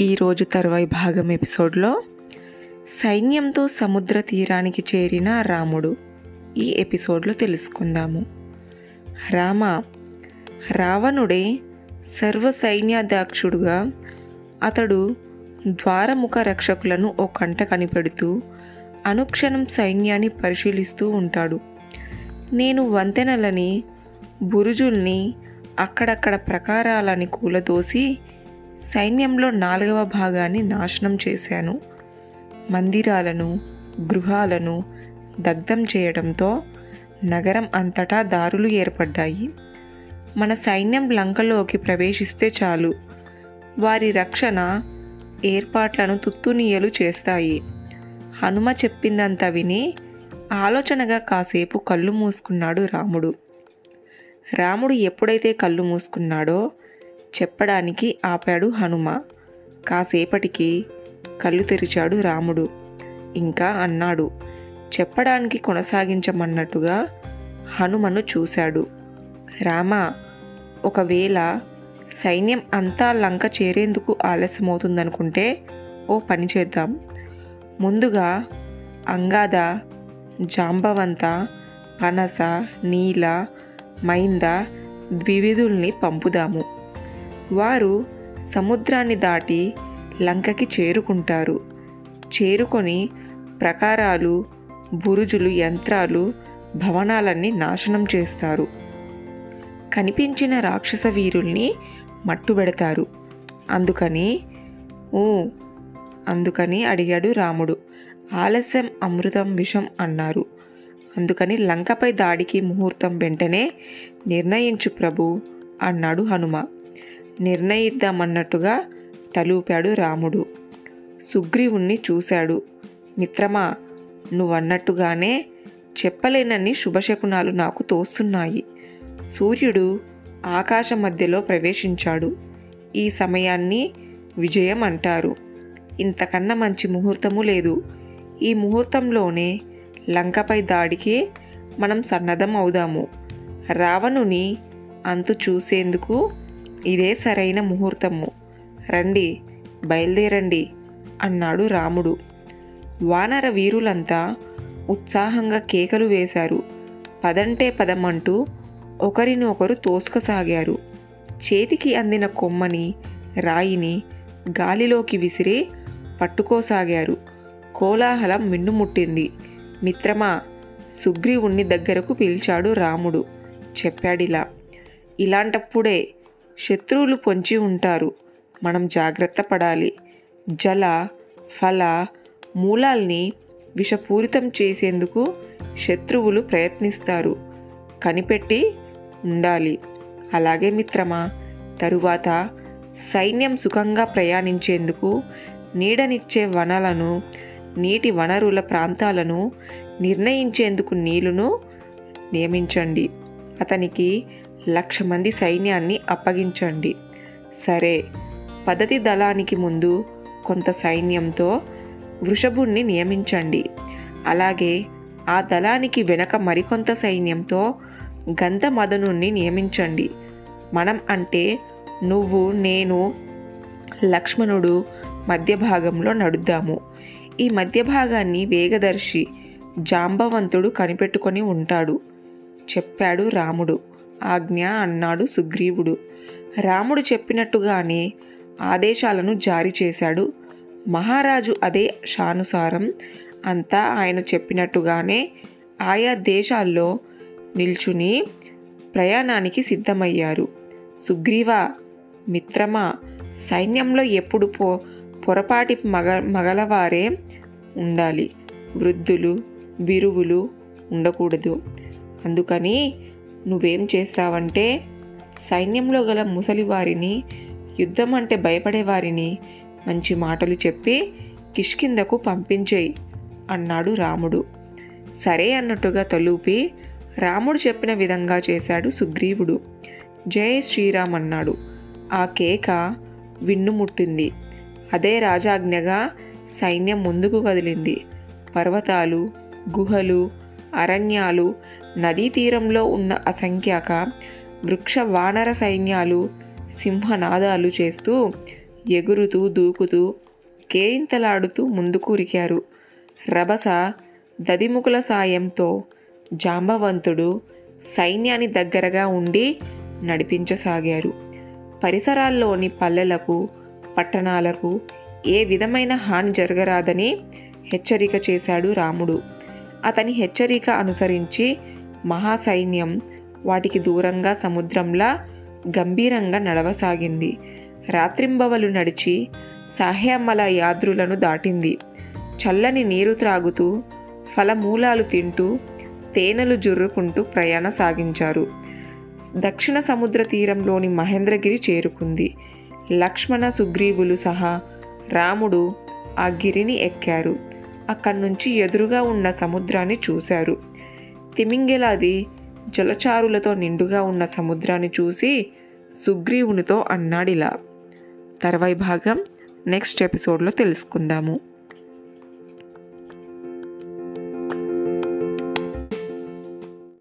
ఈరోజు తర్వాయి భాగం ఎపిసోడ్లో సైన్యంతో సముద్ర తీరానికి చేరిన రాముడు ఈ ఎపిసోడ్లో తెలుసుకుందాము. రామ రావణుడే సర్వ సైన్యాధ్యక్షుడుగా అతడు ద్వారముఖ రక్షకులను ఓ కంట కనిపెడుతూ అనుక్షణం సైన్యాన్ని పరిశీలిస్తూ ఉంటాడు. నేను వంతెనలని బురుజుల్ని అక్కడక్కడ ప్రకారాలని కూలదోసి సైన్యంలో నాలుగవ భాగాన్ని నాశనం చేశాను. మందిరాలను గృహాలను దగ్ధం చేయడంతో నగరం అంతటా దారులు ఏర్పడ్డాయి. మన సైన్యం లంకలోకి ప్రవేశిస్తే చాలు. వారి రక్షణ ఏర్పాట్లను తుత్తునీయలు చేస్తాయి. హనుమ చెప్పిందంత విని ఆలోచనగా కాసేపు కళ్ళు మూసుకున్నాడు రాముడు. రాముడు ఎప్పుడైతే కళ్ళు మూసుకున్నాడో చెప్పడానికి ఆపాడు హనుమ. కాసేపటికి కళ్ళు తెరిచాడు రాముడు. ఇంకా అన్నాడు చెప్పడానికి కొనసాగించమన్నట్టుగా హనుమను చూశాడు. రామ ఒకవేళ సైన్యం అంతా లంక చేరేందుకు ఆలస్యమవుతుందనుకుంటే ఓ పని చేద్దాం. ముందుగా అంగాద జాంబవంత పనస నీల మైంద ద్వివిధుల్ని పంపుదాము. వారు సముద్రాన్ని దాటి లంకకి చేరుకుంటారు. చేరుకొని ప్రకారాలు బురుజులు యంత్రాలు భవనాలన్నీ నాశనం చేస్తారు. కనిపించిన రాక్షస వీరుల్ని మట్టుబెడతారు. అందుకని ఊ అందుకని అడిగాడు రాముడు. ఆలస్యం అమృతం విషం అన్నారు. అందుకని లంకపై దాడికి ముహూర్తం వెంటనే నిర్ణయించు ప్రభు అన్నాడు హనుమ. నిర్ణయిద్దామన్నట్టుగా తలూపాడు రాముడు. సుగ్రీవుణ్ణి చూశాడు. మిత్రమా నువ్వన్నట్టుగానే చెప్పలేనన్ని శుభశకునాలు నాకు తోస్తున్నాయి. సూర్యుడు ఆకాశ మధ్యలో ప్రవేశించాడు. ఈ సమయాన్ని విజయం అంటారు. ఇంతకన్నా మంచి ముహూర్తము లేదు. ఈ ముహూర్తంలోనే లంకపై దాడికి మనం సన్నద్ధం అవుదాము రావణుని అంతు చూసేందుకు ఇదే సరైన ముహూర్తము. రండి బయలుదేరండి అన్నాడు రాముడు. వానర వీరులంతా ఉత్సాహంగా కేకలు వేశారు. పదంటే పదమంటూ ఒకరిని ఒకరు తోసుకసాగారు. చేతికి అందిన కొమ్మని రాయిని గాలిలోకి విసిరి పట్టుకోసాగారు. కోలాహలం మిన్నుముట్టింది. మిత్రమా సుగ్రీవుణ్ణి దగ్గరకు పిలిచాడు రాముడు. చెప్పాడిలా ఇలాంటప్పుడే శత్రువులు పొంచి ఉంటారు. మనం జాగ్రత్త పడాలి. జల ఫల మూలాల్ని విషపూరితం చేసేందుకు శత్రువులు ప్రయత్నిస్తారు. కనిపెట్టి ఉండాలి. అలాగే మిత్రమా తరువాత సైన్యం సుఖంగా ప్రయాణించేందుకు నీడనిచ్చే వనలను నీటి వనరుల ప్రాంతాలను నిర్ణయించేందుకు నీళ్ళను నియమించండి. అతనికి లక్ష మంది సైన్యాన్ని అప్పగించండి. సరే పద్ధతి దళానికి ముందు కొంత సైన్యంతో వృషభుణ్ణి నియమించండి. అలాగే ఆ దళానికి వెనక మరికొంత సైన్యంతో గంధమదనుణ్ణి నియమించండి. మనం అంటే నువ్వు నేను లక్ష్మణుడు మధ్య భాగంలో నడుద్దాము. ఈ మధ్య భాగాన్ని వేగదర్శి జాంబవంతుడు కనిపెట్టుకొని ఉంటాడు చెప్పాడు రాముడు. ఆజ్ఞ అన్నాడు సుగ్రీవుడు. రాముడు చెప్పినట్టుగానే ఆదేశాలను జారీ చేశాడు. మహారాజు అదే షానుసారం అంతా ఆయన చెప్పినట్టుగానే ఆయా దేశాల్లో నిల్చుని ప్రయాణానికి సిద్ధమయ్యారు. సుగ్రీవ మిత్రమా సైన్యంలో ఎప్పుడు పో పొరపాటి మగ మగలవారే ఉండాలి. వృద్ధులు బిరువులు ఉండకూడదు. అందుకని నువ్వేం చేస్తావంటే సైన్యంలో గల ముసలివారిని యుద్ధం అంటే భయపడేవారిని మంచి మాటలు చెప్పి కిష్కిందకు పంపించేయి అన్నాడు రాముడు. సరే అన్నట్టుగా తలూపి రాముడు చెప్పిన విధంగా చేశాడు సుగ్రీవుడు. జై శ్రీరామ్ అన్నాడు. ఆ కేక విన్నుముట్టింది అదే రాజాజ్ఞగా సైన్యం ముందుకు కదిలింది. పర్వతాలు గుహలు అరణ్యాలు నదీ తీరంలో ఉన్న అసంఖ్యాక వృక్ష వానర సైన్యాలు సింహనాదాలు చేస్తూ ఎగురుతూ దూకుతూ కేరింతలాడుతూ ముందుకు ఉరికారు రభస దదిముకుల సాయంతో జాంబవంతుడు సైన్యాన్ని దగ్గరగా ఉండి నడిపించసాగారు. పరిసరాల్లోని పల్లెలకు పట్టణాలకు ఏ విధమైన హాని జరగరాదని హెచ్చరిక చేశాడు రాముడు. అతని హెచ్చరిక అనుసరించి మహాసైన్యం వాటికి దూరంగా సముద్రంలా గంభీరంగా నడవసాగింది. రాత్రింబవలు నడిచి సాహ్యమల యాద్రులను దాటింది. చల్లని నీరు త్రాగుతూ ఫలమూలాలు తింటూ తేనెలు జుర్రుకుంటూ ప్రయాణ సాగించారు. దక్షిణ సముద్ర తీరంలోని మహేంద్రగిరి చేరుకుంది. లక్ష్మణ సుగ్రీవులు సహా రాముడు ఆ గిరిని ఎక్కారు. అక్కడి నుంచి ఎదురుగా ఉన్న సముద్రాన్ని చూశారు. తిమింగిలాది జలచారులతో నిండుగా ఉన్న సముద్రాన్ని చూసి సుగ్రీవునితో అన్నాడిలా. తర్వాయి భాగం నెక్స్ట్ ఎపిసోడ్లో తెలుసుకుందాము.